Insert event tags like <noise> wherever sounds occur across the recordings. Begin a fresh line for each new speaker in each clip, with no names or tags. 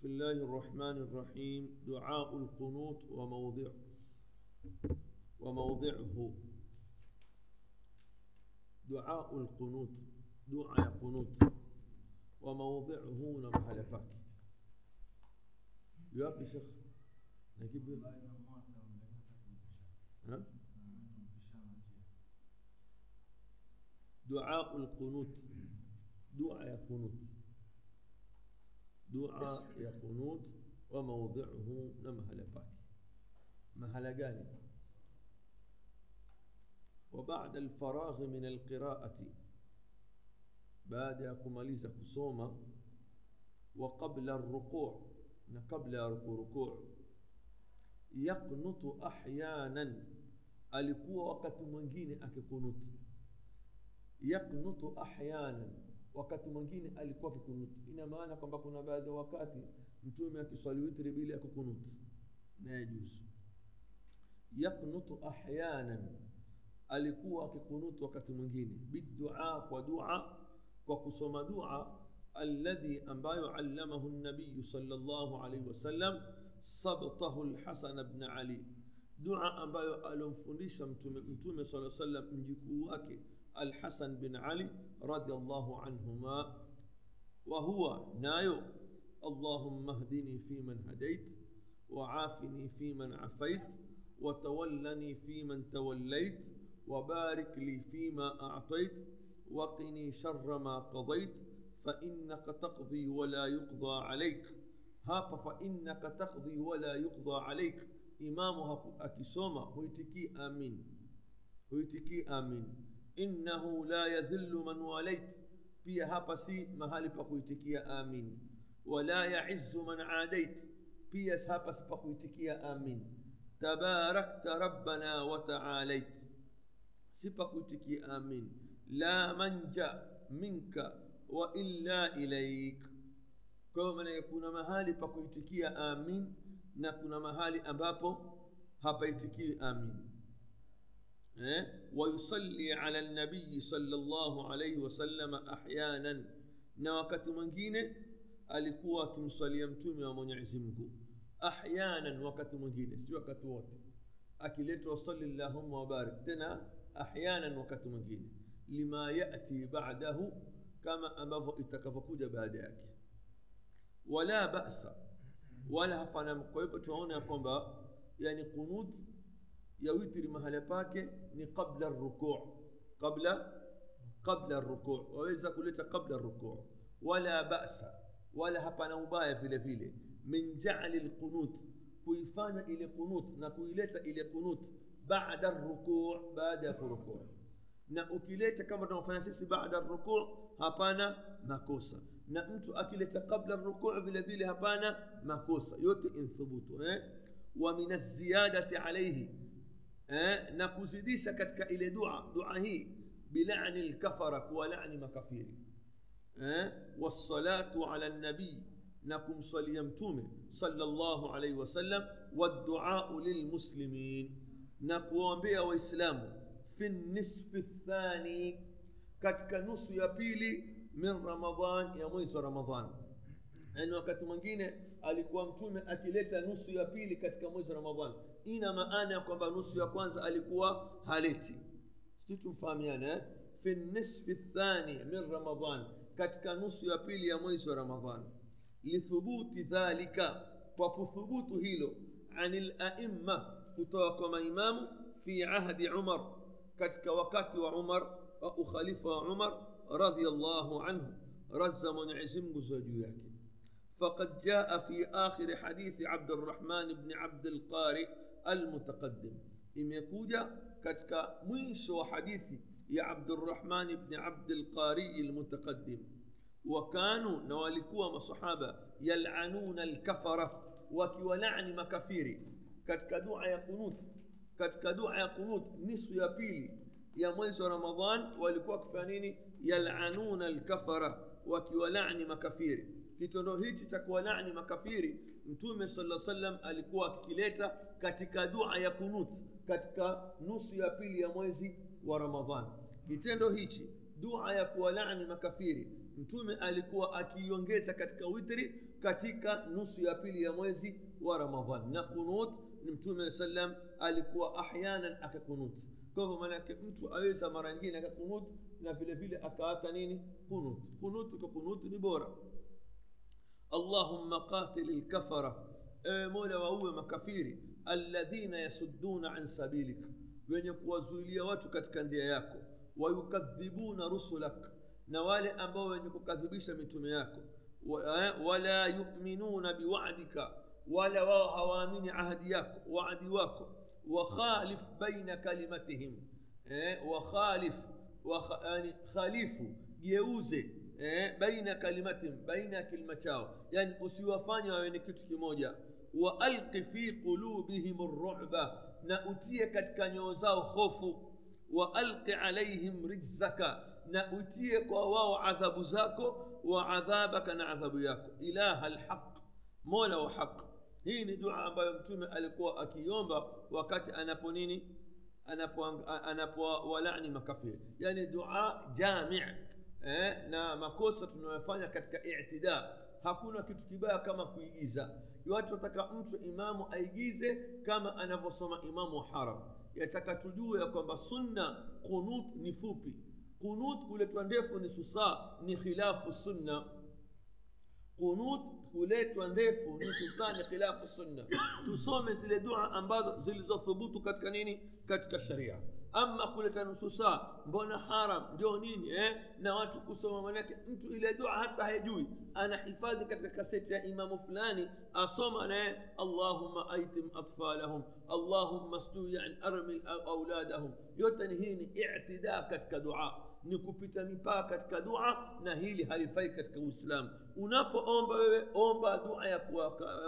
بسم الله الرحمن الرحيم. دعاء القنوت وموضع وموضعه. دعاء القنوت. دعاء قنوت. وموضعه نمحل باكي يوابي شيخ نجيب دعاء القنوت. دعاء قنوت. دعاء يا قنوت وموضعه نمهل باك مهل قاني وبعد الفراغ من القراءة بعد يقوم ليس كسوما وقبل الركوع قبل الركوع يقنط أحيانا. ألقوا وقت منجيني أكي قنوت. يقنط أحيانا. Wakati mwingine alikuwa akikunuti ina maana kwamba kuna baadhi ya wakati mtume akiswali witri bila ya kukunuti naye juzu yaqnutu ahyanan alikuwa akikunuti wakati mwingine bidua kwa dua kwa kusoma dua alladhi ambayo allamahu nabiyu sallallahu alaihi wasallam sabtahu lhasan bn ali dua ambayo alomfundisha mtume mtume saa sallam mjukuu wake الحسن بن علي رضي الله عنهما وهو نايو اللهم اهدني فيمن هديت وعافني فيمن عافيت وتولني فيمن توليت وبارك لي فيما أعطيت وقني شر ما قضيت فإنك تقضي ولا يقضى عليك. هاب فإنك تقضي ولا يقضى عليك. إمامها أكسوما هويتكي آمين. هويتكي آمين. إنه لا يذل من واليت. بيا هابسي مهالي بقويتكي آمين ولا يعز من عاديت بيا هابس بقويتكي آمين تباركت ربنا وتعاليت سبقويتكي آمين لا من جاء منك وإلا إليك كما يكون مهالي بقويتكي آمين نكون مهالي أبابو هابيتكي آمين إيه؟ ويصلي على النبي صلى الله عليه وسلم أحيانا. نوكت منجينة الكوى كم صليم تومي ومن يعزمك أحيانا وقت منجينة سوى كتوات أكلت وصلي اللهم وبارك. تنا أحيانا وقت منجينة لما يأتي بعده كما أمر اتكفكود بعدك. ولا بأس. ولا فنم. قيبت هنا قنبا؟ يعني قنوت يوتر مهلا باكي ني قبل الركوع. قبل؟ قبل الركوع. وإذا قلت قبل الركوع. ولا بأس. ولا هبنا مبايا في لفيلة من جعل القنوت. كيفانا إلى قنوت. نكويلتا إلى قنوت. بعد الركوع. بعد الركوع. na ukileta kama بعد الركوع. bada ruku hapana makosa na mtu akileta qabla ruku vile vile ومن الزيادة عليه. Eh, na kuzidisha katika ile dua dua hii bilani lkafara kuwalani makafiri eh, wassalatu ala nabii na kumswalia mtume salllahu alaihi wasallam wadduau lilmuslimin na kuwaombea waislamu fi nisfi thani katika nusu ya pili min ramadan ya mwezi wa ramadhan yani wakati mwingine alikuwa mtume akileta nusu ya pili katika mwezi wa ramadhan ina maana ya kwamba nusu ya kwanza alikuwa haleti si tumfahamiane eh? fi nisfi thani min ramadan katika nusu ya pili ya mwezi wa ramadhan lithubuti dhalika kwa kuthubutu hilo ani laimma kutoka kwa maimamu fi ahdi umar katika wakati wa umar wa ukhalifa wa umar radiallahu anhu radza mwenyezi mungu za juu yake فقد جاء في آخر حديث عبد الرحمن بن عبد القارئ المتقدم imekuja katika mwisho wa hadithi ya abdurahmani bni abdilqarii lmutaqadim wakanu na walikuwa masahaba yalanuna lkafara wakiwalani makafiri katika dua ya qunut katika dua ya qunut nisu ya pili ya mwezi wa ramadhan walikuwa wakifanya nini yalanuna lkafara wakiwalani makafiri kitendo hichi cha kuwalani makafiri mtume sala salam alikuwa akikileta katika dua ya kunut katika nusu ya pili ya mwezi wa ramadhan. Kitendo hichi dua ya kuwalani makafiri mtume alikuwa akiiongeza katika witri katika nusu ya pili ya mwezi wa ramadhan. Na kunut ni mtume sallam alikuwa ahyanan akakunut. Kwa hivyo maanake mtu aweza mara nyingine akakunut na vile vile akaata nini? Kunut. Kunut kwa kunut ni bora اللهم قاتل الكفرة مولا وهو مكفير الذين يسدون عن سبيلك وينك وزولي واتك تكندياكو ويكذبون رسلك. نوال أبو وينك كذبيش متمياكو ولا يؤمنون بوعدك ولا وهوامين عهدياك وعديواك وخالف بين كلمتهم وخالف وخالف يعني جيوزه eh, baina kalimatihim baina kilima chao yani usiwafanye wawe ni kitu kimoja waalqi fi qulubihim ruba na utie katika nyoo zao hofu waalqi alaihim rijzaka na utie kwa wao adhabu zako wa adhabaka na adhabu yako ilaha lhaq mola wa haq hii ni dua ambayo mtume alikuwa akiomba wakati anapo nini anapowalani makafiri yani dua jami eh, na makosa tunayofanya katika itida hakuna kitu kibaya kama kuigiza watu wataka mtu imamu aigize kama anavyosoma imamu haram yataka tujue ya kwamba sunna qunut ni fupi qunut kuletwa ndefu ni susaa ni khilafu sunna qunut kuletwa ndefu nusu saa ni khilafu sunna tusome zile dua ambazo zilizothubutu katika nini katika sharia ama kuleta nusu saa mbona haram ndio nini eh? na watu kusoma manake mtu ile dua hata haijui anahifadhi katika kaseti ya imamu fulani asoma naye allahumma aitim atfalahum allahumma stui an armil auladahum yote ni hii ni itida katika dua ni kupita mipaka katika dua na hili halifai katika uislamu. Unapoomba wewe omba dua ya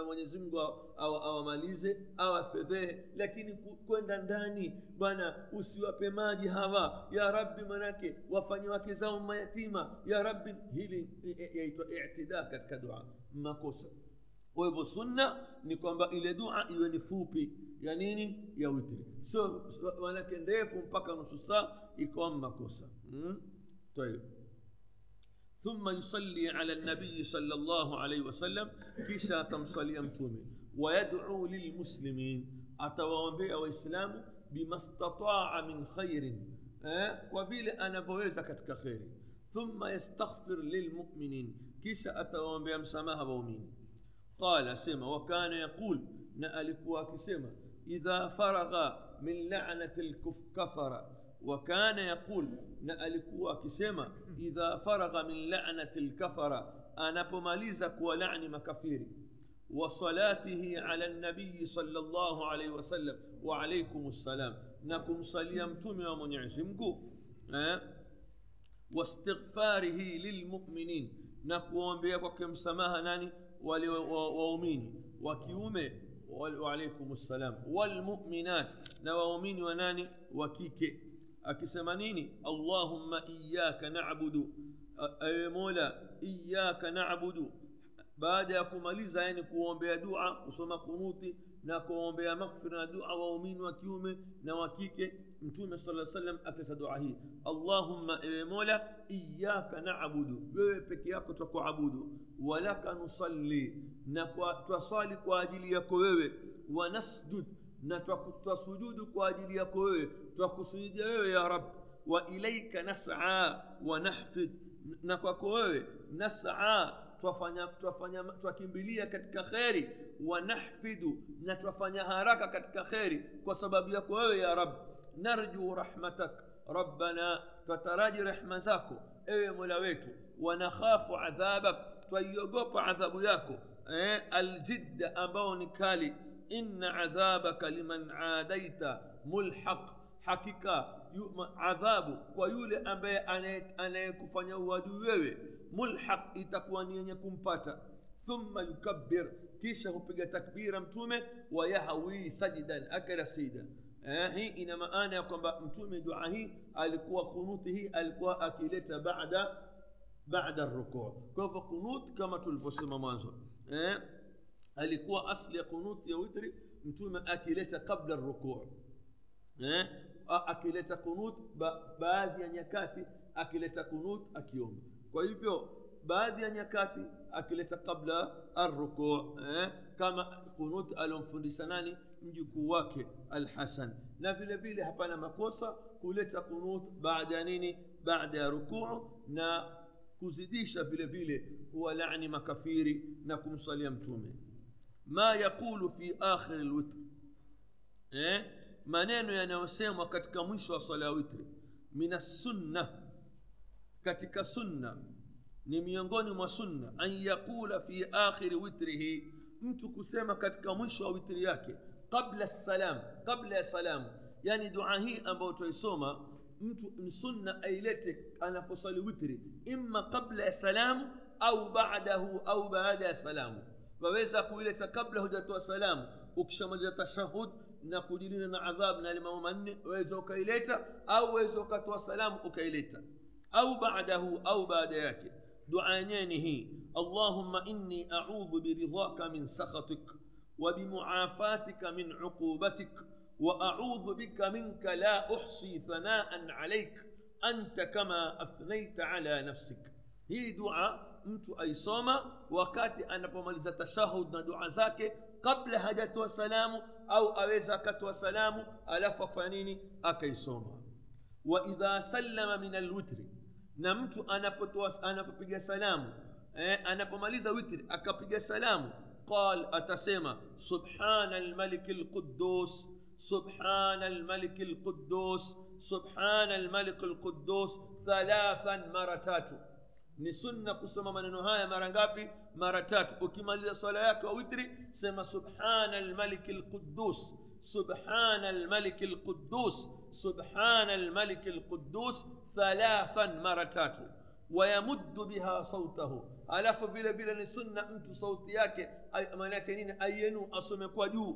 mwenyezimngu awamalize awafedhehe lakini kwenda ndani. Bwana usiwape maji hawa. Ya rabbi manake wafanye wake zao mayatima. Ya rabbi hili yaitwa itida katika dua makosa. Kwa hivyo sunna ni kwamba ile dua iwe ni fupi ya nini ya witri sio manake ndefu mpaka nusu saa ikawa makosa mm? طيب. ثم يصلي على النبي صلى الله عليه وسلم كيشا تمصلي متومي ويدعو للمسلمين. أتواومبيا وإسلام بما استطاع من خير؟ وبيل أنا فويزا كتك خير ثم يستغفر للمؤمنين. كيشا أتواومبيا مسامها بومين قال سما وكان يقول نألكوا كسما إذا فرغ من لعنة الكفر وكان يقول نألكوا كسما إذا فرغ من لعنة الكفر أنا بماليزا كولعني مكفيري وصلاته على النبي صلى الله عليه وسلم وعليكم السلام. نكم صليمتم ومن يعزمكم أه؟ واستغفاره للمؤمنين. نكون بيكم سماها ناني wa kiume وعليكم السلام. والمؤمنات نوامين وناني وكيكي. أكسمانيني. اللهم إياك نعبد. أي مولا إياك نعبد. بعد أكما لزا يعني كوام دعاء وصما قنوتي na kuombea makfira dua waumini wa kiume na متوم صلى الله عليه وسلم أكلس دعائه اللهم مولا إياك نعبد. ويبك ياك تكو عبد ولك نصلي. نكو تصالي كو أجل يكو ونسجد. نتوك تسجود كو أجل يكو توك سجد يا رب. وإليك نسعى ونحفظ نكو كو نسعى. توفانيا توفانيا توكيم بليا كتك خيري. ونحفظ نتوفانيا هاراكا كتك خيري. كو سبب يكو يا رب. نرجو رحمتك ربنا تتراجي رحمتك إيه ملاويتو ونخاف عذابك تيقوب عذاب ياكو. إيه؟ الجد أبوني كالي إن عذابك لمن عاديت ملحق. حقيقة عذاب ويولى أبي أنا أنا كفني ودويه ملحق إتقواني يكون باتا ثم يكبر. كيشه بيجا تكبيرا تومه ويهوي سجدا أكرا سيدا. Eh, hii ina maana ya kwamba mtume dua hii alikuwa kunuti hii alikuwa akileta baada baada rukuu kwa hivyo kunut kama tulivyosema mwanzo eh, alikuwa asli ya kunut ya witri mtume akileta kabla rukuu eh, akileta kunut ba, baadhi ya nyakati akileta kunut akiomba kwa hivyo baadhi ya nyakati akileta kabla arrukuu eh? kama kunut alomfundisha nani mjukuu wake alhasan na vile vile hapana makosa kuleta kunut baada ya nini baada ya rukuu na kuzidisha vile vile kuwalani makafiri na kumsalia mtume ma yaqulu fi akhiri lwitr eh? maneno yanayosemwa katika mwisho wa swala ya witri min assunna katika sunna ni miongoni mwa sunna an yaqula fi akhiri witrihi mtu kusema katika mwisho wa witri yake qabla salam qabla ya salamu yani dua hii ambayo tutaisoma mtu ni sunna ailete anaposali witri imma qabla ya salamu au badahu au baada ya salamu waweza kuileta kabla hujatoa salamu ukishamaliza tashahud na kujilinda na adhabu na mambo manne waweza ukaileta au waweza ukatoa salamu ukaileta au badahu au baada yake dua yenyewe ni hii allahumma inni audhu biridhaka min sakhatik وبمعافاتك من عقوبتك وأعوذ بك منك لا أحصي ثناء عليك أنت كما أثنيت على نفسك. هي دعاء أنت أي صوم وكات أن بمالز تشهد دعاء زاك قبل هجت وسلام أو اوزكت وسلام ألف فنيني اكي صوم. وإذا سلم من الوتر نمت أنا بطوس أنا ببيجا سلام إيه، أنا بمالز وتر اكبيجا سلام. قال أتسمى سبحان الملك القدوس سبحان الملك القدوس سبحان الملك القدوس ثلاثا مرتات ni sunna kusoma maneno haya mara ngapi mara tatu ukimaliza swala yake wa witri sema subhana almaliki lqudus subhana almaliki lqudus subhana almaliki lqudus thalathan mara tatu ويمد بها صوته. ألف بلا بلا نسنة أنت صوتياك أي أمانك نين أينو أصمك وجو.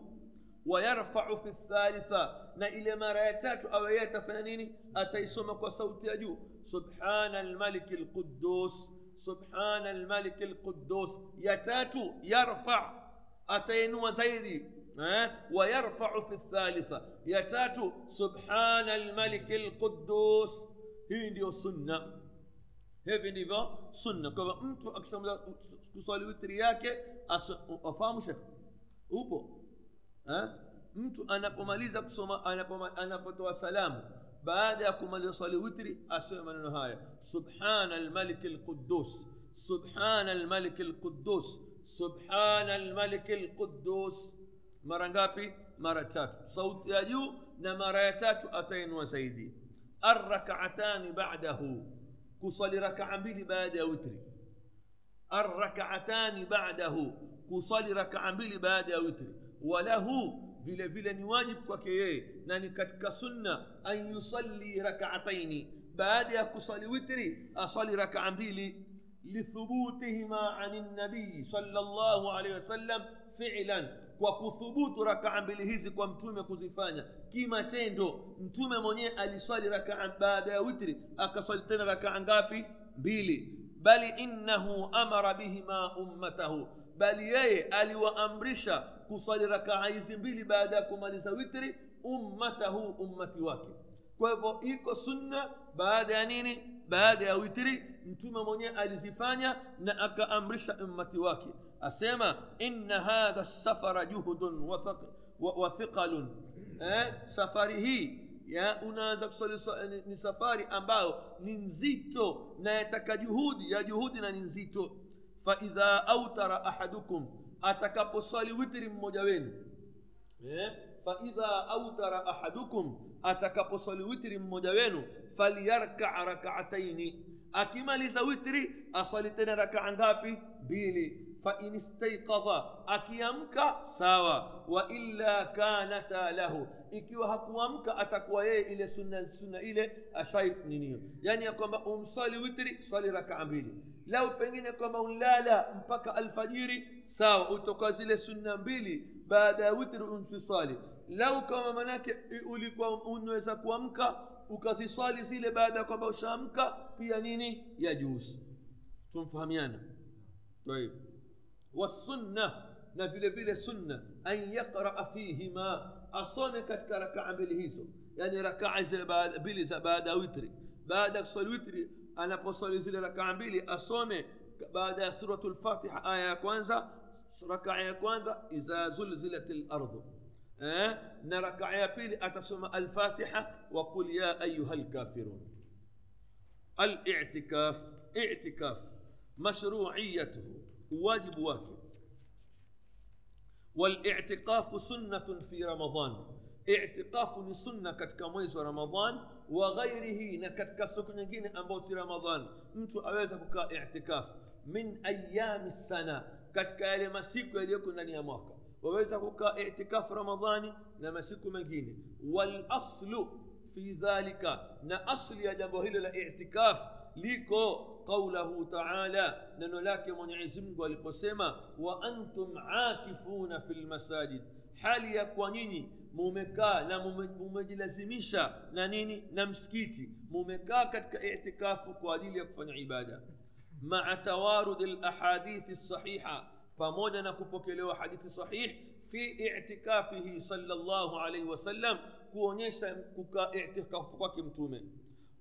ويرفع في الثالثة. نا إلى ما رأيتات أو يأت فنانيني أتيسمك وصوت يجو. سبحان الملك القدوس. سبحان الملك القدوس. يتات يرفع. أتينو زيدي. ويرفع في الثالثة. يتات سبحان الملك القدوس. هندي سنة hivi ndivyo sunna kwa hivyo mtu akishamaliza kuswali witri yake wafahamu shekh upo eh? mtu anapomaliza kusoma anapotoa salamu baada ya kumaliza swali witri aseme maneno haya subhana almaliki lqudus subhana almaliki lqudus subhana almaliki lqudus mara ngapi mara tatu sauti ya juu na mara ya tatu atainua zaidi arrakaatani badahu كصلي ركعة مبيلي بعد أوتري الركعتان بعده كصلي ركعة بلي بعد أوتري وله فيلا فيلا نواجب كوكي إيه؟ ناني كتك سنة أن يصلي ركعتين. بعد كصلي وتري أصلي ركعة بلي لثبوتهما عن النبي صلى الله عليه وسلم فعلا. Kwa kuthubutu rakaa mbili hizi kwa mtume kuzifanya. Kimatendo mtume mwenyewe aliswali rakaa baada ya witri akaswali tena rakaa ngapi? Mbili. Bali innahu amara bihima ummatahu bali yeye aliwaamrisha kuswali rakaa hizi mbili baada ya kumaliza witri ummatahu ummati wake. Kwa hivyo iko sunna baada ya nini baada ya witri mtume mwenyewe alizifanya na akaamrisha ummati wake asema inna hadha safara juhdun wa thiqalun eh, safari hii ya unaanza kuswali ni, ni safari ambayo ni nzito na yataka juhudi ya juhudi na ni nzito faidha autara ahadukum atakaposwali witri mmoja wenu eh? faidha autara ahadukum atakaposwali witri mmoja wenu فليركع ركعتين. أكما لزوتري أصلتنا ركع ngapi بيلي. فإن استيقظ أكيمك سوا وإلا كانت له. إكي وهكوامك أتكوى إلي سنة سنة إلي أشاي نيني يعني يقوم أم صلي وتري صلي ركع بيلي. لو بنين يقوم لا لا مبكى الفجير سوا أتكوز إلي سنة بيلي. بعد وتر أم صلي. لو كما منك أولي كوام أم نوزا كوامك ukaziswali zile baada ya kwamba ushaamka pia nini ya juzi tumfahamiana طيب والسنة na vile vile sunna an yaqraa fihima asome katika rakaa mbili hizo yani rakaa zile mbili za baada ya witri baada ya kuswali witri anaposwali zile rakaa mbili asome baada ya suratu lfatiha aya ya kwanza rakaa ya kwanza idha zulzilat lardhu eh? نركع يا بيلي أتسمى الفاتحة؟ وقل يا أيها الكافرون. الاعتكاف اعتكاف. مشروعيته. واجب واجب. والاعتكاف سنة في رمضان. اعتقاف سنة كتك ميز رمضان وغيره نكتك سكن جين أمبوت رمضان. أنت أعتكاف. من أيام السنة. كتك يلي مسيك يلي يكون لن waweza kukaa i'tikaf ramadhani na masiku mengine walaslu fi dhalika na asli ya jambo hilo la i'tikaf liko qaulahu taala neno lake mwenyezi mungu aliposema wa antum akifuna fi lmasajid hali ya kwa nyinyi mumekaa na mumejilazimisha na nini na msikiti mumekaa katika itikafu kwa ajili ya kufanya ibada maa tawarudi lahadithi sahiha pamoja na kupokelewa hadithi sahih fi itikafihi salllahu alaihi wasallam kuonyesha kukaa itikafu kwake mtume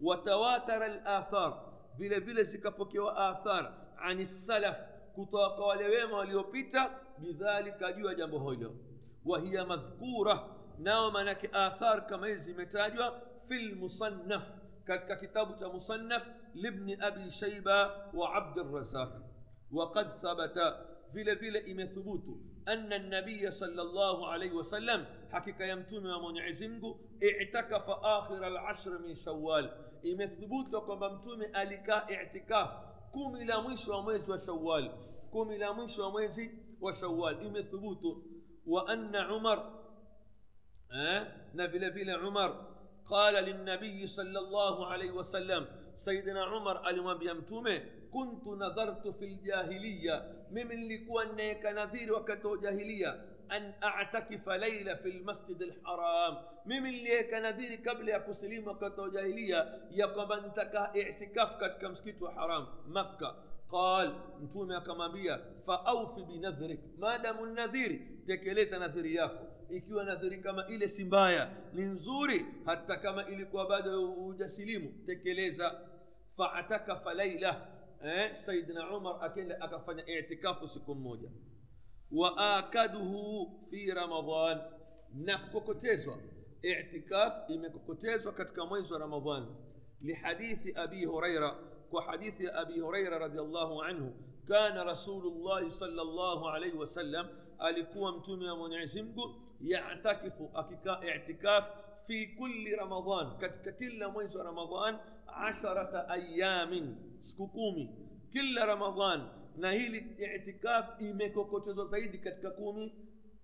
watawatara lathar vile vile zikapokewa athar ani salaf kutoka wale wema waliopita bidhalika juu ya jambo hilo wahiya madhkura nao maanake athar kama hizi zimetajwa fi lmusannaf katika kitabu cha musannaf libni abi shaiba wa abdirazaq وقد ثبت vile vile imethubutu anna nabiya salllahu alaihi wasallam hakika ya mtume wa mwenyezi mungu itakafa akhira lashr min shawal imethubutu kwamba mtume alikaa itikaf kumi la mwisho wa mwezi wa shawal kumi la mwisho wa mwezi wa shawal imethubutu wa anna umar na vile vile umar qala lilnabiyi salllahu alaihi wasallam sayidina umar alimwambia mtume كنت نظرت في الجاهلية مم اللي كون نذير وكتو جاهلية أن أعتكف ليلة في المسجد الحرام مم اللي نذير قبل أكسليم وكتو جاهلية يقب انتك اعتكاف كتكم سكت مكة قال نتوم كما بيا فأوف بنذرك ما دام النذير تكليس نذرياك ikiwa nadhiri kama ile si mbaya ni nzuri hata kama ilikuwa bado hujasilimu tekeleza. Faatakafa lailah eh, sayidina umar akenda akafanya itikafu siku mmoja wa akaduhu fi ramadan na kukokotezwa itikaf imekokotezwa katika mwezi wa ramadan lihadithi abi huraira kwa hadithi ya abi huraira radiallahu anhu kana rasulullahi salllahu alaihi wasallam alikuwa mtume wa mwenyezi mungu yatakifu akikaa itikaf fi kulli ramadan katika kila mwezi wa ramadan asharata ayamin siku kumi kila ramadan na hili itikaf imekokotezwa zaidi katika kumi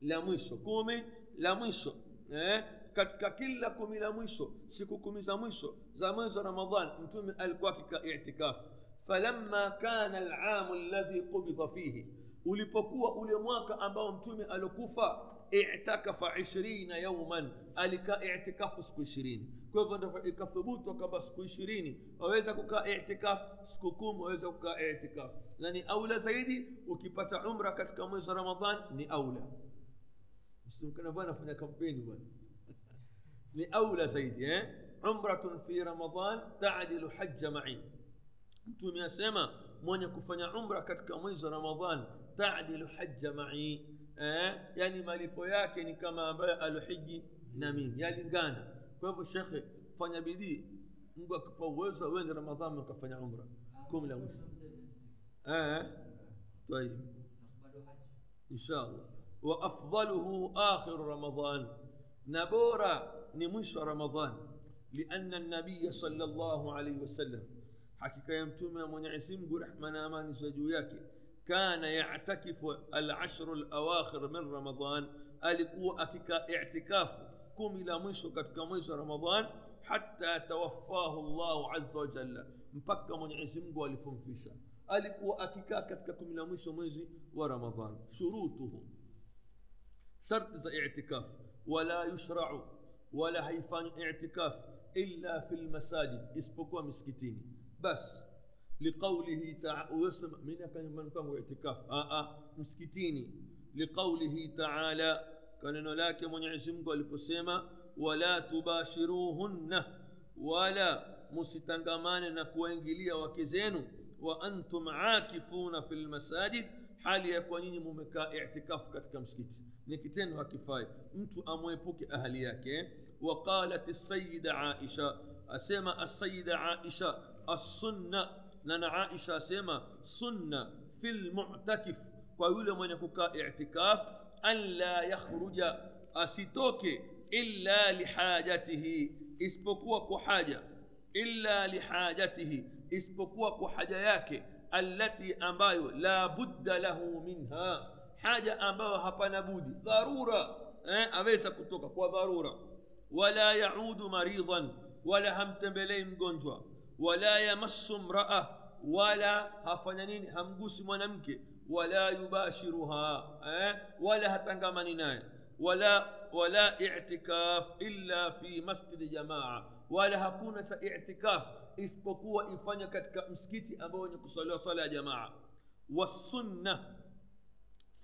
la mwisho kumi la mwisho eh? katika kila kumi la mwisho siku kumi za mwisho za mwezi wa ramadan mtume alikuwa akikaa itikaf falamma kana alamu alladhi qubidha fihi ulipokuwa ule mwaka ambao mtume aliokufa اعتكف عشرين يوما. ألك اعتكاف سكو عشرين كيف ندفع يكثبوت وكبا سكو عشرين أويزا كوكا اعتكاف سكو كوم أويزا كوكا اعتكاف. لأني أولى زيدي وكبت عمرة كتك ميز رمضان ني أولى. بس ممكن أبانا فينا كمبين بان <laughs> ني أولى زيدي أه؟ عمرة في رمضان تعدل حج معي. أنتم يا سيما من يكفني عمرة كتك رمضان تعدل حج معي. Eh? yani malipo yake ni kama ambayo alohiji na mimi yalingana kwa hivyo shekhe fanya bidii mungu akipa uwezo uende ramadhan ukafanya umra kumi la mwisho eh? طيب ان شاء الله وافضله اخر رمضان نبورا نمش رمضان لأن النبي صلى الله عليه وسلم حقيقه يمتم من يعزم رحمنا أمان زجوياك كان يعتكف العشر الأواخر من رمضان. ألقوا اعتكاف. كم إلى مشو كتك رمضان حتى توفاه الله عز وجل. مبكى من عزم قوالي فنفسا ألقوا أكيكا كتك كم إلى مشو مزي ورمضان. شروطه. شرط اعتكاف. ولا يشرع ولا هيفان اعتكاف إلا في المساجد. اسبقوا مسكتيني بس. لقوله تعالى من كان من كان اعتكاف؟ آه آه مسكتيني. لقوله تعالى كان لك من يعزم قال بسيمة ولا تباشروهن ولا مستنغمان نكو انجليا وكزينو وأنتم عاكفون في المساجد حال يكون ممكا اعتكاف كتك مسكت نكتين هكفاي انتو امويبوك أهلياك. وقالت السيدة عائشة أسيما السيدة عائشة السنة na na aisha asema sunna fi lmutakif kwa yule mwenye kukaa itikaf an la yakhruja asitoke illa lihajatihi isipokuwa kwa haja illa lihajatihi isipokuwa kwa haja yake allati ambayo la budda lahu minha haja ambayo hapana budi dharura eh, aweza kutoka kwa dharura wala yaudu maridhan wala hamtembelei mgonjwa ولا يمس امرأة ولا هفنانين همجوس منمك ولا يباشرها آه؟ ولا هتنغمانين ولا ولا اعتكاف إلا في مسجد جماعة. ولا هكون اعتكاف إسبقوا إفانيا كتك مسكتي أبوني صلى صلاة جماعة. والسنة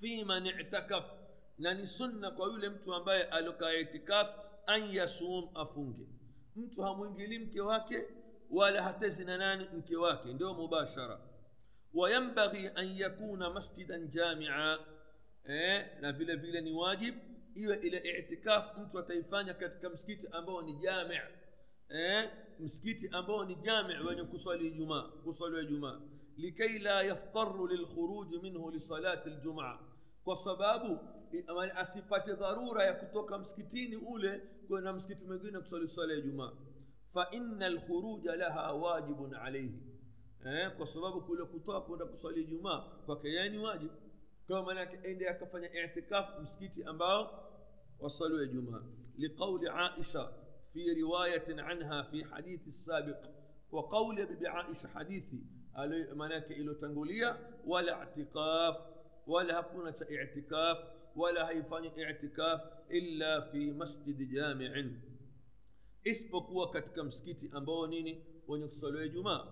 في من اعتكف نني سنة قويلة متو أمبايا ألوكا اعتكاف أن يصوم أفنجي متو همونجي لمكي واكي ولا هتزن نان انكواك ندو مباشرة. وينبغي أن يكون مسجدا جامعا. إيه؟ لا فيلا فيلا نواجب إيه إلى اعتكاف أنت وتيفانيا كمسكيت أمبو جامع. إيه؟ مسكيت أمبو جامع وين كصلي جمعة كصلي جمعة لكي لا يضطر للخروج منه لصلاة الجمعة. وسبب أما أسيبات ضرورة يكتوك مسكتين أولي كونا مسكت مجينة كصلي صلاة جمعة faina lkhuruja laha wajibun alaihi eh, kwa sababu kule kutoka kwenda kuswali jumaa kwake yeye ni wajibu kama maanake ende akafanya itikaf msikiti ambao wasaliwa jumaa liqauli aisha fi riwayatin anha fi hadithi sabiq kwa qauli ya bibi aisha hadithi maanake iliyotangulia wala itikaf wala hakuna cha itikaf wala haifanyi itikaf illa fi masjidi jamiin isipokuwa katika msikiti ambao nini wenye kusaliwa jumaa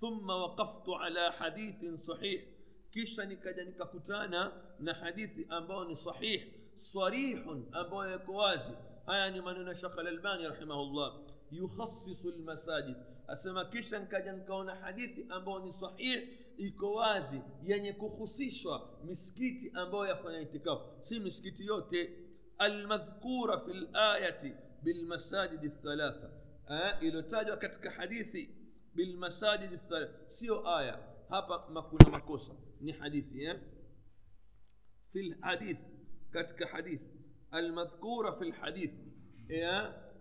thumma waqaftu ala hadithin sahih kisha nikaja nikakutana na hadithi ambayo ni sahih sarihun ambayo yako wazi haya ni maneno ya shekh alalbani rahimahullah yukhassisu lmasajid asema kisha nikaja nikaona hadithi ambayo ni sahih iko wazi yenye kuhusishwa misikiti ambayo yafanya itikafu si misikiti yote almadhkura fi layati bilmasajidi thalatha iliyotajwa katika hadithi bilmasajidi thalatha sio aya hapa kuna makosa ni hadithi eh? fi lhadith katika hadithi almadhkura fi lhadith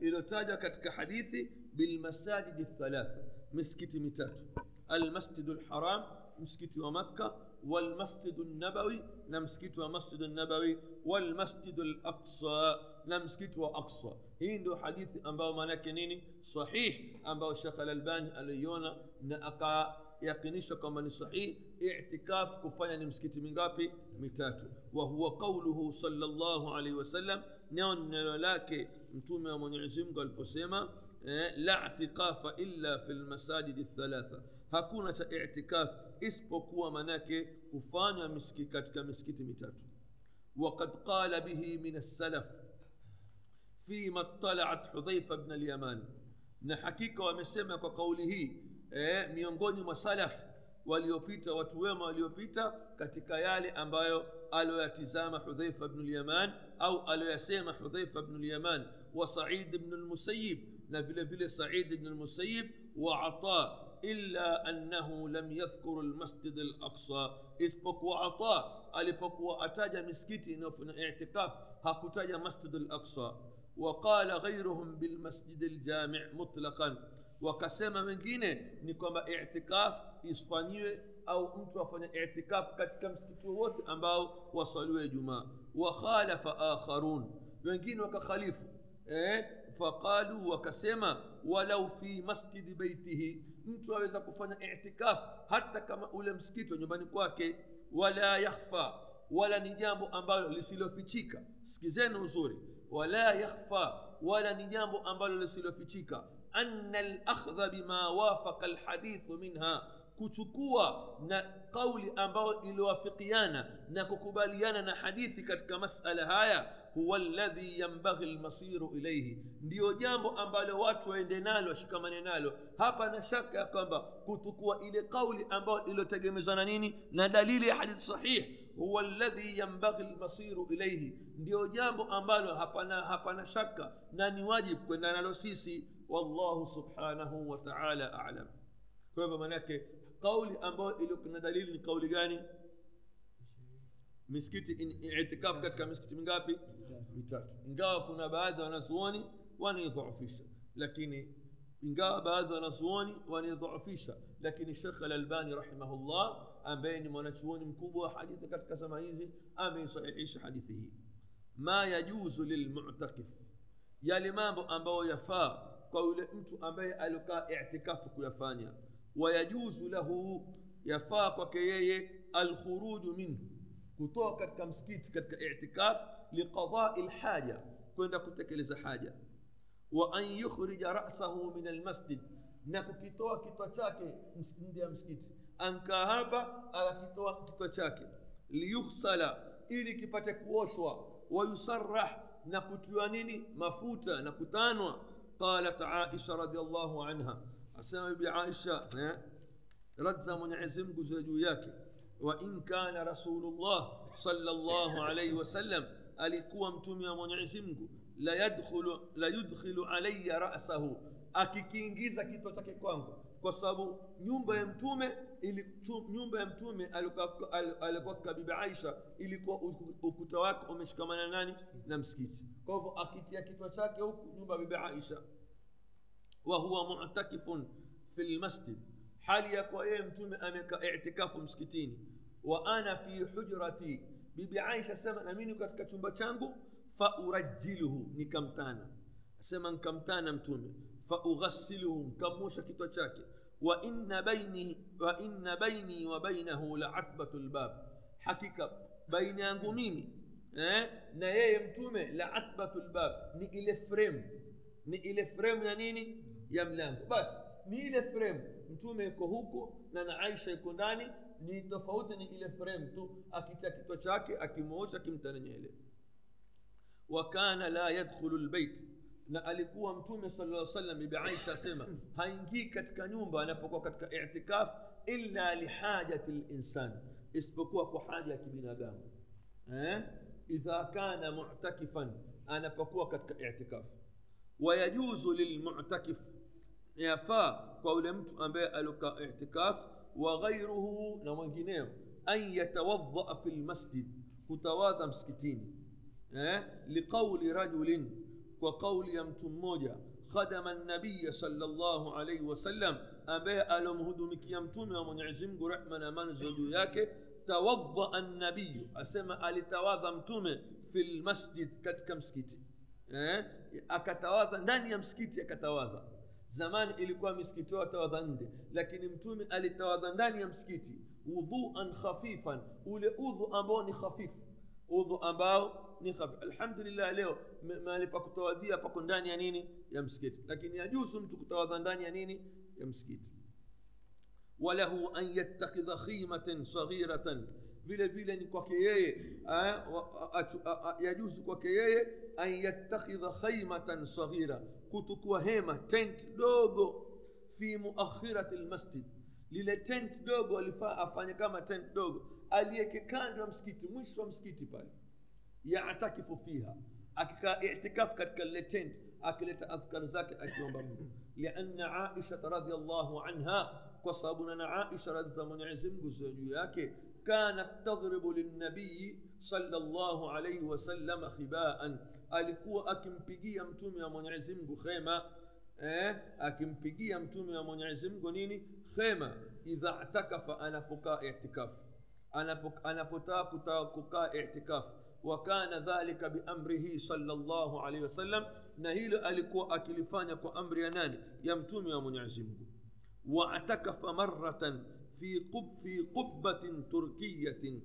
iliyotajwa katika hadithi bilmasajidi thalatha misikiti mitatu almasjidu lharam msikiti wa makka na msikiti wa masjidu nabawi walmasjidu laqsa na msikiti wa aqsa hii ndio hadithi ambayo maanake nini sahih ambayo shekh alalbani aliiona na akayakinisha kwamba ni sahih itikaf kufanya ni msikiti mingapi mitatu wa huwa qauluhu salllahu alaihi wasallam nao neno lake mtume wa mwenyezi mungu aliposema eh, la itikafa illa fi lmasajidi thalatha hakuna cha itikaf isipokuwa manake kufanywa miski katika misikiti mitatu وقد قال به من السلف فيما اطلعت حذيفة بن اليمان. نحكيك ومسمى كقوله إيه ميونغوني مسالف واليوبيتا وتويما واليوبيتا كتك يالي أمبايو ألو يتزام حذيفة بن اليمان أو ألو يسيم حذيفة بن اليمان. وسعيد بن المسيب نفل فيل سعيد بن المسيب وعطاء إلا أنه لم يذكر المسجد الأقصى. إسبق وعطاء ألبق وأتاج مسكتي نفن اعتقاف هكتاج مسجد الأقصى. وقال غيرهم بالمسجد الجامع مطلقا. وكسم من جينة نكما اعتكاف إسفانيو أو أنتوا فن اعتكاف كت كم سكتوت أمباو وصلوا جماعة. وخالف آخرون. من جين وكخليف إيه؟ فقالوا وكسم ولو في مسجد بيته. أنتوا إذا كفن اعتكاف. حتى كما أولم سكتوا نبني كواك ولا يخفى. ولا نجامو أمباو لسيلو في وزوري ولا يخفى ولا نيامو أمبالو لسلو أن الأخذ بما وافق الحديث منها كتكوى نا قول أمبالو إلو وفقيانا نا كوكوباليانا نا حديثي كتك مسألة هايا. هو الذي ينبغي المصير إليه. ديو جامو أمبالو واتو ويندنالو شكماننالو هابا نشاك يا كمبا كتكوى إلي قول أمبالو إلو تقيمزانانيني نا حديث صحيح. هو الذي ينبغي المصير إليه. ديو جامبو أمالو هبنا هبنا شكا ناني واجب كنا نلوسيسي والله سبحانه وتعالى أعلم كيف منك قولي أمبو إلو كنا دليل قولي جاني مسكتي إن اعتكاف كتك مسكتي من قابي بتات نقاو كنا بعد ونسواني ونيضعو فيش لكني إن قاب هذا نسواني ونضعفيشا لكن الشيخ الألباني رحمه الله ambaye ni mwanachuoni mkubwa wa hadithi katika zama hizi ameisahihisha hadithi hii ma yajuzu lilmutakif yale mambo ambayo yafaa kwa yule mtu ambaye alikaa itikafu kuyafanya wayajuzu lahu yafaa kwake yeye alkhuruju minhu kutoka katika msikiti katika itikaf liqadai lhaja kwenda kutekeleza haja wa an yukhrija rasahu min almasjid na kukitoa kitwa chake nje ya msikiti ankaa hapa akakitoa kitwa chake liyughsala ili kipate kuoshwa wayusarah na kutiwa nini mafuta na kutanwa qalat aisha radiallahu anha asema bibi aisha eh? radza mwenyezi mungu ziwe juu yake وإن كان رسول الله صلى الله عليه وسلم alikuwa mtume wa mwenyezi mungu la yudkhilu alaya rasahu akikiingiza kichwa chake kwangu kwa sababu nyumba ya mtume ili, nyumba ya mtume alikuwa kaka bibi aisha ilikuwa ukuta wake umeshikamana nani na msikiti kwa hivyo akitia kichwa chake huku nyumba ya bibi aisha wa huwa mutakifun fi lmasjid hali ya kwa yeye mtume amekaa itikafu msikitini wa ana fi hujrati bibi aisha sema na mimi katika chumba changu faurajiluhu nikamtana asema nkamtana mtume faughasiluhu nkamosha kitwa chake wa inna baini wa inna baini wa bainahu la atbatu lbab hakika baina yangu mimi eh, na yeye mtume la atbatu lbab ni ile frame ni ile frame ya nini ya mlango basi ni ile frame mtume yuko huko na na aisha yuko ndani ni tofauti ni ile frame tu akitia kitwa chake akimwosha akimtana nyele wa kana la yadkhulu lbeit na alikuwa mtume sala lla salam bibi aisha asema haingii katika nyumba anapokuwa katika itikaf illa lihajati linsan isipokuwa kwa haja ya kibinadamu eh? idha kana mutakifan anapokuwa katika itikaf wayajuzu lilmutakif yafaa kwa yule mtu ambaye aliokaa itikaf wa ghairuhu na mwengineo an yatawadhaa fi lmasjid kutawadha msikitini eh? liqauli rajulin kwa kauli ya mtu mmoja khadama nabiya salllahu alaihi wasallam ambaye alomhudumikia mtume wa mwenyezi mungu rehma na amani ziwe juu yake tawadhaa nabiyu asema alitawadha mtume fi lmasjid katika msikiti eh? akatawadha ndani ya msikiti akatawadha zamani ilikuwa misikiti watawadha nje lakini mtume alitawadha ndani ya msikiti udhuan khafifan ule udhu ambao ni khafifu udhu ambao ni khafifu alhamdulillah leo mahali pa kutawadhia pako ndani ya nini ya msikiti lakini yajuzu mtu kutawadha ndani ya nini ya msikiti walahu an yattakhidha khimatan saghiratan vile vile ni kwake yeye yajuzu kwake yeye an yattakhidha khaimatan saghira kutukua hema tent dogo fi muakhirati lmasjid lile tent dogo alifaa afanye kama tent dogo aliyeke kando ya msikiti mwisho wa msikiti pale yatakifu fiha akikaa itikafu katika lile tent akileta adhkar zake akiomba mungu lianna aishata radiallahu anha kwa sababu nana aisha radhi za mwenyezi mungu ziwe juu yake kanat tadhribu lilnabiyi sala llahu alaihi wasalama khibaan alikuwa akimpigia mtume wa mwenyezi mungu khema eh, akimpigia mtume wa mwenyezi mungu nini khema idha takafa anapokaa itikafu anapotaka kukaa itikafu wakana dhalika biamrihi sala llahu alaihi wasallam na hilo alikuwa akilifanya kwa amri ya nani ya mtume wa mwenyezi mungu waatakafa maratan fi, qub, fi qubbatin turkiyatin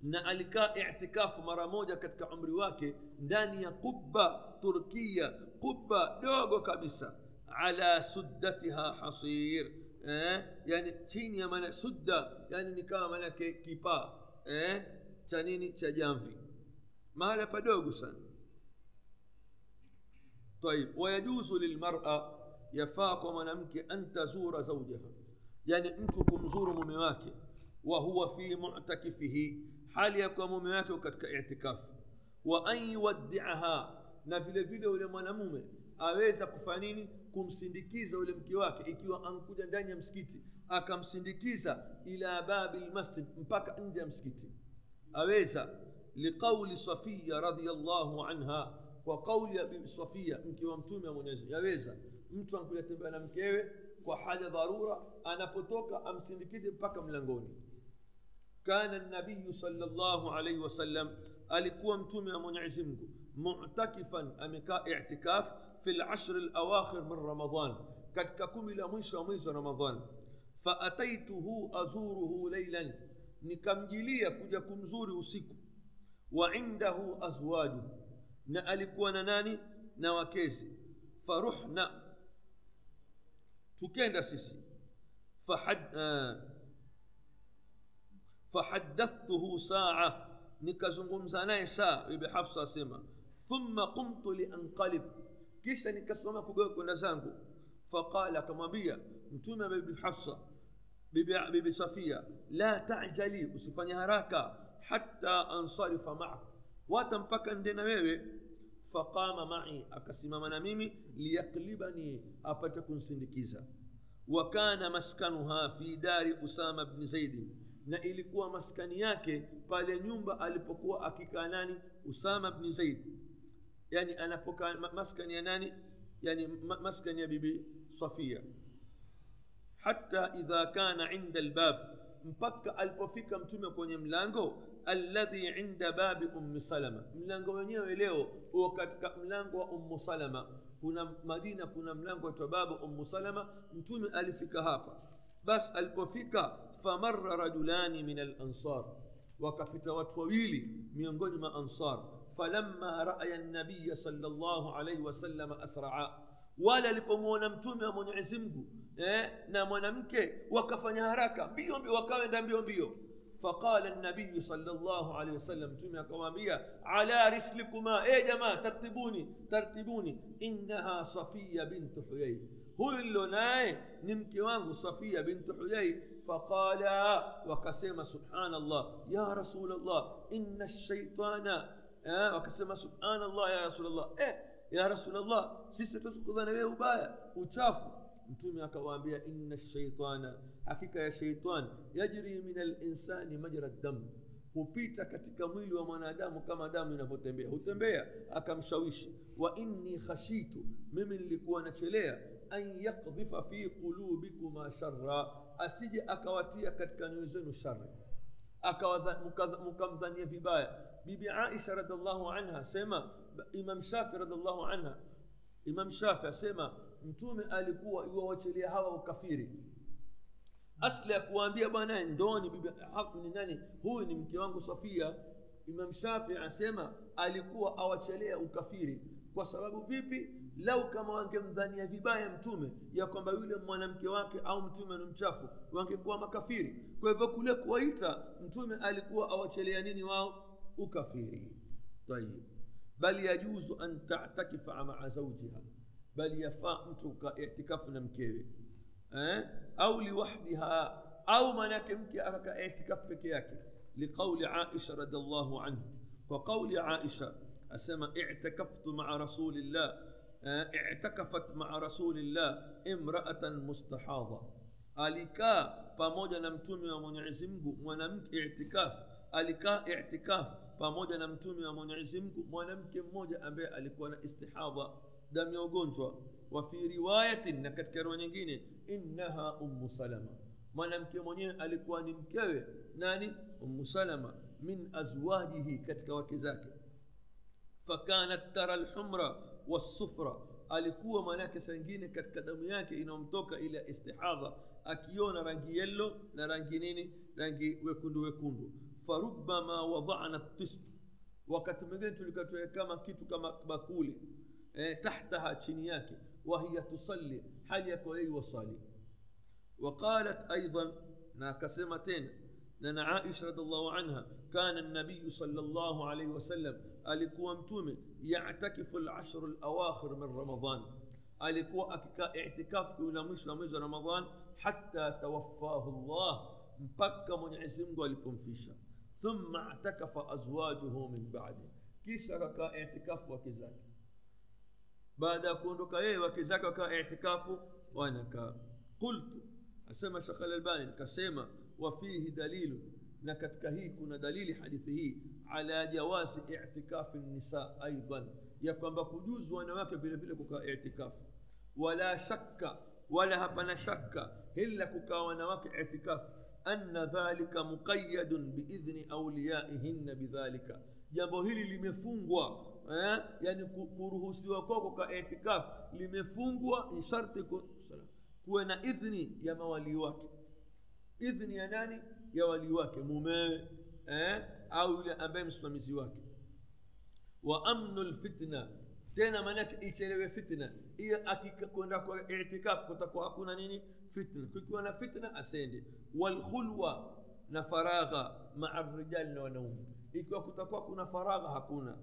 na alikaa itikafu mara moja katika umri wake ndani ya qubba turkiya qubba dogo kabisa ala suddatiha hasir eh, yani chini ya maana sudda yani ni kama maanake kipaa eh, cha nini cha jamvi mahala padogo sana طيب ويجوز للمرأة يفاق منامك أن تزور زوجها يعني mtu kumzuru mume wake wa huwa fi mu'takifihi hali ya kuwa mume wake katika i'tikafu wa an yuwaddi'aha na vile vile yule mwanamume aweza kufanya nini kumsindikiza yule mke wake ikiwa ankuja ndani ya msikiti akamsindikiza ila babi lmasjid mpaka nje ya msikiti aweza liqauli safiya radhiallahu anha kwa kauli ya bibi safia mke wa mtume wa mwenyezi yaweza mtu ankuja tembea na mkewe kwa haja dharura anapotoka amsindikize mpaka mlangoni kana nabiyu salllahu alaihi wasallam alikuwa mtume wa mwenyezi mungu mu'takifan amekaa i'tikaf في العشر الأواخر من رمضان. قد ككم إلى مشى مشى رمضان. فأتيته أزوره ليلا. نكمجلية كجا كمزور أسيك وعنده أزواجه نألك ناني نوكيزي فرحنا تكين سيسي فحد آه. فحدثته ساعة. نكزنغم زناي ساعة. بحفصة سيما. ثم قمت لأنقلب. Kisha nikasimama kugawa kwenda zangu faqala akamwambia mtume wa bibi hafsa bibi, bibi safia la tajali usifanye haraka hatta ansarifa maak wata mpaka nde na wewe faqama mai akasimama na mimi liyaklibani apate kunsindikiza wa kana maskanuha fi dari usama bni zaidi na ilikuwa maskani yake pale nyumba alipokuwa akikaa nani usama bni zaid يعني أنا بوكا مسكن يا ناني يعني مسكن يا بيبي صفية. حتى إذا كان عند الباب مبكا ألبوفيكا متومي كوني ملانغو الذي عند باب أم سلمة. ملانغو ينيو إليو وقت ملانغو أم سلمة. كنا مدينة كنا ملانغو تباب أم سلمة متومي ألفيكا هابا بس ألبوفيكا فمر رجلان من الأنصار. وكفت وطويل من أنصار. Falamma raya nabiya salllah alaihi wasalama asraa wale alipomwona mtume wa mwenyezi mungu eh, na mwanamke wakafanya haraka mbio mbio wakawenda mbio mbio فقال النبي صلى الله عليه وسلم تمي كوامبيا على رسلكما إيه جماعة؟ ترتبوني ترتبوني. إنها صفية بنت حيي. هو اللي ناي نمكي وانغو صفية بنت حيي. فقال وكسم سبحان الله يا رسول الله إن آه الله يا رسول الله إيه يا رسول الله sisi tusikudhana wewe ubaya uchafu mtume akawaambia inna shaitana hakika ya sheitan yajri min alinsani majra dam hupita katika mwili wa mwanadamu kama damu inavyotembea hutembea akamshawishi wa inni khashitu mimi nilikuwa nachelea an yakdhifa fi qulubikuma sharra asije akawatia katika nyoyo zenu shari mkamdhania vibaya bibi aisha radiallahu anha sema imam shafi radiallahu anha imam shafi asema mtume alikuwa iwawachelia hawa ukafiri. Asli ya kuwaambia bwana ndoni nani? Huyu ni mke wangu safia. Imam shafi asema alikuwa awachelea ukafiri. Kwa sababu vipi? Lau kama wangemdhania vibaya mtume ya kwamba yule mwanamke wake au mtume ni mchafu wangekuwa makafiri. Kwa hivyo kule kuwaita mtume alikuwa awachelea nini wao كفيرين طيب. بل يجوز أن تعتكف مع زوجها. بل يفاء أنتك اعتكاف نمكيه أه؟ أو لوحدها. أو منك أمك أكاك اعتكاف بكياك لقول عائشة رضي الله عنه وقول عائشة أسمى اعتكفت مع رسول الله. أه؟ اعتكفت مع رسول الله امرأة مستحاضة. أليكا فموجة نمتومي ومنعزمك ونمك اعتكاف. أليكا اعتكاف. Pamoja na mtume wa mwenyezi mungu mwanamke mmoja ambaye alikuwa na istihadha damu ya ugonjwa wa fi riwayatin na katika riwaya nyingine innaha ummu salama mwanamke mwenyewe alikuwa ni mkewe nani ummu salama min azwajihi katika wake zake fakanat tara lhumra wasufra alikuwa maanake saa ingine katika damu yake inayomtoka ile istihadha akiona rangi yello na rangi nini rangi wekundu wekundu farubama wadana tist wakati mwingine tulikatoa kama kitu kama bakuli eh, tahtaha chini yake wahiya tusalli hali yako yeye wasali وقالت أيضا ناكسمتين لنا عائشة رضي الله عنها كان النبي صلى الله عليه وسلم alikuwa mtume yatakifu lashru lawakhir min ramadan alikuwa akikaa itikafu kiula mwisho wa mwezi wa ramadan hata tawaffahu llah mpaka mwenyezi mungu alipomfisha ثم اعتكف أزواجه من بعده. كيس كا اعتكاف وكزاك. بعد أكون دوكا إيه وكزاك كا اعتكاف وأنا كا قلت. اسما شيخ البالي كسيما وفيه دليل. نكتكهي كنا دليل حديثه على جواز اعتكاف النساء أيضا. يكون بكجوز وأنا واكا في نفلك كا اعتكاف. ولا شك ولا هبنا شك هلا كا وأنا واكا اعتكاف. أن ذلك مقيد بإذن أوليائهن بذلك. جنب هلي لمفنغوا يعني كروه سوى كوكو كاعتكاف لمفنغوا شرط كونا إذن يا مواليوك إذن يا ناني يا وليوك ممي أو يا أبي مسلمي سواك وأمن الفتنة tena maanake ichelewe fitna iyo akikwenda kwa itikafu kutakuwa hakuna nini fitna kukiwa na fitna asende walkhulwa na faragha maa rijali na wanaume ikiwa kutakuwa kuna faragha hakuna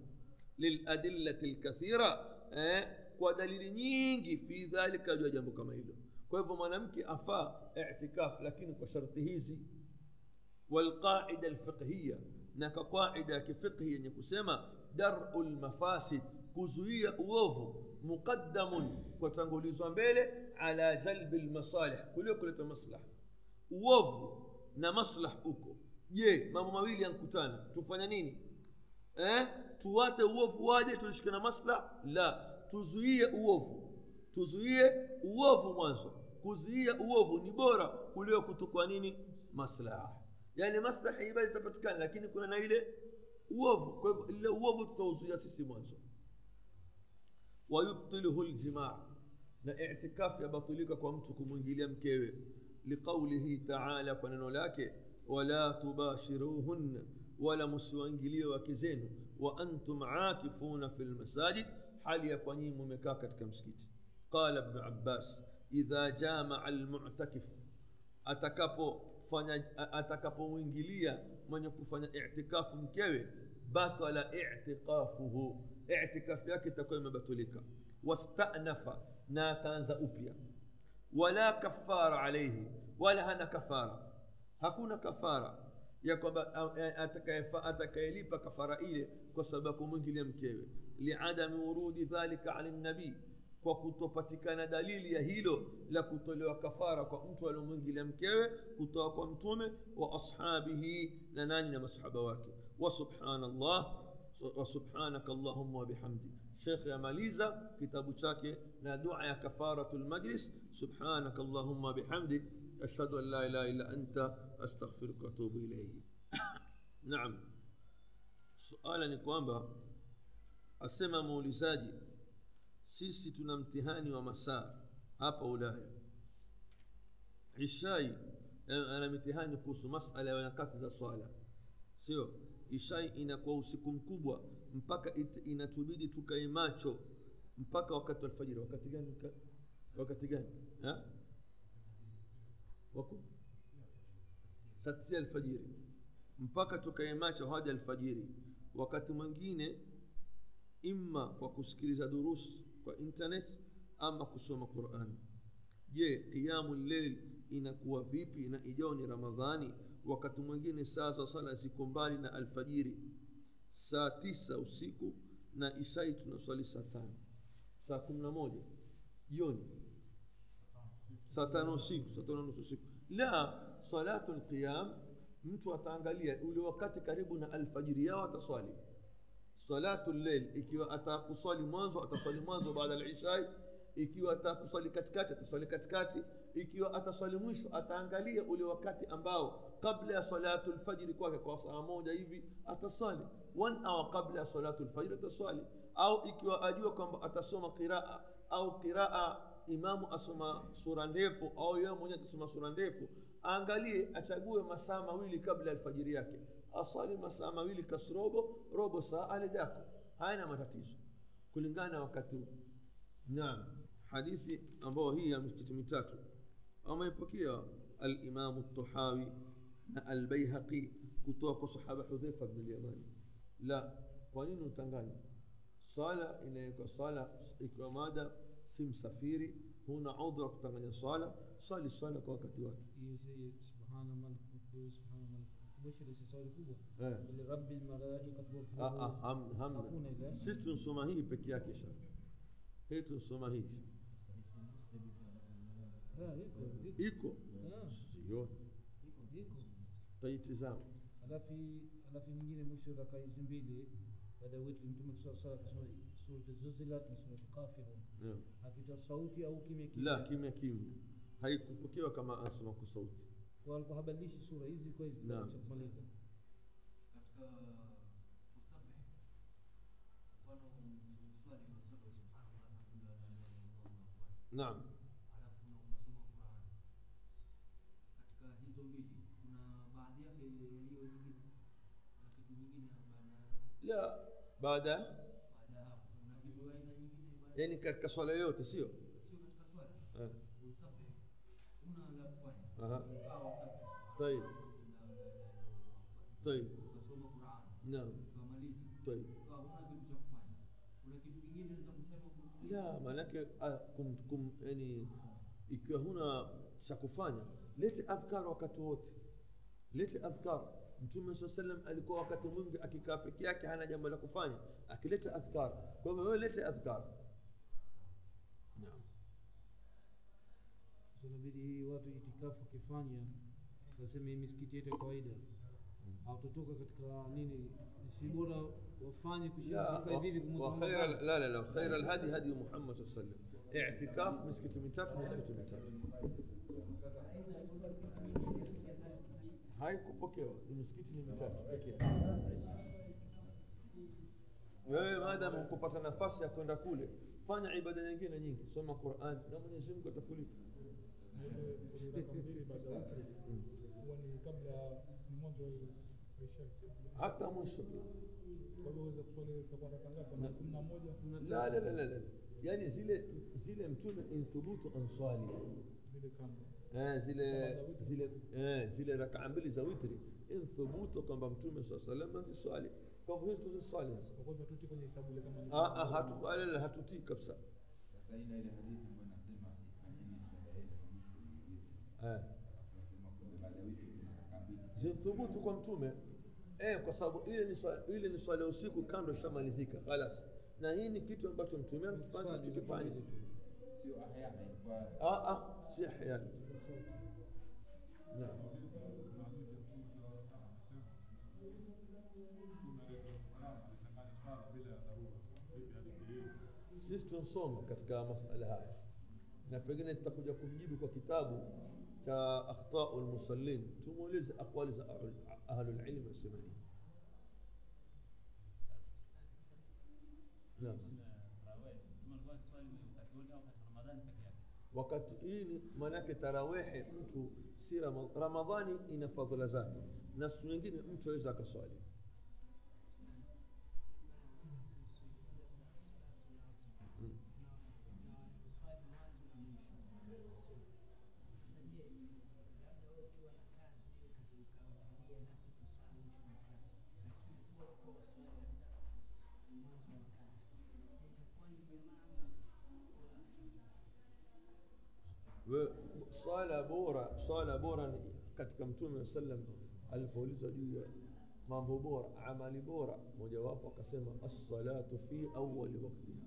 liladillati lkathira eh? kwa dalili nyingi fi dhalika juu ya jambo kama hilo kwa hivyo mwanamke afaa itikaf lakini kwa sharti hizi walqaida alfiqhiya na ka qaida ya kifiqhi yenye kusema daru lmafasid kuzuia uovu muqaddamun kwatangulizwa mbele ala jalbi lmasalih kulio kuleta maslah uovu na maslah uko je mambo mawili yankutana tufanya nini eh? tuwate uovu waje tulishike na maslah la tuzuie uovu tuzuie uovu mwanzo kuzuia uovu ni bora kulio kutukwa nini maslaha yani maslaha ibada itapatikana lakini kuna na ile uovu kwa hivyo ile uovu tutauzuia sisi mwanzo ويبطله الجماع. نا اعتكاف يبطلك كمتك من جليم كيوي. لقوله تعالى كنن لك ولا تباشروهن ولا مسوان جلي وكزين وأنتم عاكفون في المساجد حال يكوني ممكاكة كمسكيت. قال ابن عباس إذا جامع المعتكف أتكابو فنج... أتكابو من جليا من يكو فنج اعتكاف كيوي باطل اعتقافه. Itikafu yake itakuwa imebatulika wastanafa na ataanza upya wala kafara alaihi wala hana kafara hakuna kafara ya kwamba atakayelipa kafara ile kwa sababu kumwingilia mkewe liadami urudi dhalika ala nabii kwa kutopatikana dalili ya hilo la kutolewa kafara kwa mtu aliomwingilia mkewe kutoka kwa mtume wa ashabihi na nani na masahaba wake wa subhanallah وسبحانك اللهم وبحمدك. شيخ يا ماليزا كتاب شاكي لا دعاء كفارة المجلس. سبحانك اللهم وبحمدك. أشهد أن لا إله إلا أنت أستغفرك وأتوب إليه <coughs> نعم. سؤال نكوانبا أسمى مولزاجي sisi tuna mtihani wa masaa hapa ulaya ishai ana mitihani kuhusu masala ya nyakati za swala sio ishai inakuwa usiku mkubwa mpaka inatubidi tukae macho mpaka wakati wa alfajiri. Wakati gani wakati gani? Tisia alfajiri. Mpaka tukae macho hadi alfajiri. Wakati mwingine imma kwa kusikiliza durusi kwa internet ama kusoma quran. Je qiyamu lleil inakuwa vipi na ijao ni ramadhani wakati mwingine saa za sala ziko mbali na alfajiri. Saa tisa usiku na ishai tunaswali saa tano. Saa kumi na moja jioni. Saa tano usiku saa tano nusu usiku. La salatu lqiyam mtu ataangalia ule wakati karibu na alfajiri yao ataswali. Salatu lleil ikiwa atakuswali mwanzo ataswali mwanzo baada lishai ikiwa atakuswali katikati ataswali katikati. Ikiwa ataswali mwisho ataangalia ule wakati ambao kabla ya salatu lfajiri kwake kwa saa moja hivi ataswali one hour kabla ya salatu lfajiri ataswali au ikiwa ajua kwamba atasoma qiraa au qiraa imamu asoma sura ndefu au yeye mwenyewe atasoma sura ndefu aangalie achague masaa mawili kabla ya alfajiri yake. Aswali masaa mawili kasrobo robo saa ale jako hayana matatizo. Kulingana na wakati naam. Hadithi ambayo hii ya misikiti mitatu. Ameipokea alimamu tahawi البيهقي كتوك صحابة حذيفة بن اليماني. لا قانون تنغاني صالة إن يكو صالة إكرامادة سيم سفيري هنا
عضو تنغاني صالة صالة صالة كو كتوك يزي سبحان الملك مفروض
سبحان
الملك بشر سيصال
كوبا إيه. لرب الملائكة
بوحبوه آه
آه هم هم. سيتون سماهي بكيا كيشا هيتون سماهي.
إيه، إيه، لا
هيكو
هيكو
آه.
سيون
taitizama
alafu alafu nyingine mwisho raka hizi mbili baada ya witri mtume saa sala akasema surati zuzilat na surati kafirun.
Yeah.
akitoa sauti au kimya kimya.
La kimya kimya. Haikupokewa kama asoma kwa sauti
kwa alikuwa habadilishi sura hizi kwa hizi
Naam.
kumaliza.
Katika kusabbih لا بعد يعني كالكسولة
يوتا
سيو أه.
طيب. طيب.
نعم.
طيب. لا مالك أه، كم كم يعني يكون هنا سكوفانا ليت الأذكار وكتوت. ليت الأذكار. Mtume saa salam alikuwa wakati mwingi akikaa peke yake hana jambo la kufanya akileta adhkar kwa hivyo wewe lete adhkar naam
sasa inabidi hii watu itikafu wakifanya waseme misikiti yetu ya kawaida hawatotoka katika nini si bora wafanye hivi hivi kumweka
وخير
Ramadhani.
لا لا لا خير الهدي هدي محمد صلى الله عليه وسلم اعتكاف مسكت mitatu مسكت mitatu haikupokewa ni misikiti ni mitatu pekee wewe maadamu kupata nafasi ya kwenda kule fanya ibada nyingine nyingi soma quran na mwenyezi mungu atakulipa
ile raka mbili baada ya witri huwa ni kabla ni mwanzo wa isha sio?
hata mwisho
kwa hivyo waweza kuswali itakuwa raka ngapi kama kumi na moja
la la la la la yani zile zile mtume inthubutu answali
zile kando
eh, zile
Sawa za witri.
zile eh, zile rakaa mbili za witri inthubutu kwamba mtume saa salam aziswali kwa hivyo hizo tuziswali
kwa hivyo tuti kwenye hisabu ile kama ni
Ah, ah, hatu- wala la, hatutii kabisa
Sasa ina ile hadithi ambayo inasema ifanyeni swala yenu ya mwisho ni witri.
eh.
Tunasema kumbe baada ya witri kuna raka mbili.
zinthubutu kwa mtume eh, kwa sababu ile ni swala, ile ni swala ya usiku kando ishamalizika khalas na hii ni kitu ambacho mtume akifanya
Swali
tukifanya
la pili tu.
Sio ahyana ilikuwa
ah, ah, si ahyani naam sisi tunsoma katika masala haya na pengine tutakuja kumjibu kwa kitabu cha akhtau lmusallin tumuulize aqwali za ahlulilmi wasema nini naam wakati hii maanake tarawehe mtu si ramadhani ina fadhila zake. Na siku nyingine mtu aweza akaswali swala bora katika mtume sallam alipoulizwa juu ya mambo bora amali bora mojawapo akasema assalatu fi awali waktiha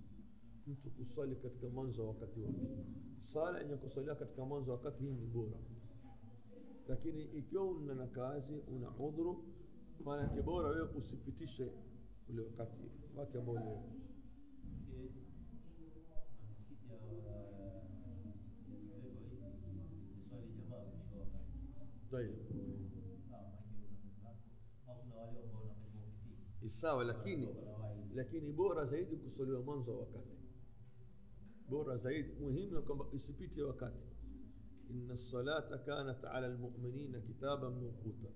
mtu kuswali katika mwanzo wa wakati wake. Sala yenye kusalia katika mwanzo wa wakati hii ni bora. Lakini ikiwa una na kazi una udhuru maanake bora wewe usipitishe ule wakati wake ambao sawa lakini lakini bora zaidi kusoliwa mwanzo wa wakati. Bora zaidi muhimu ya kwamba isipite wakati. Inna salata kanat ala lmuminina kitaban mawquta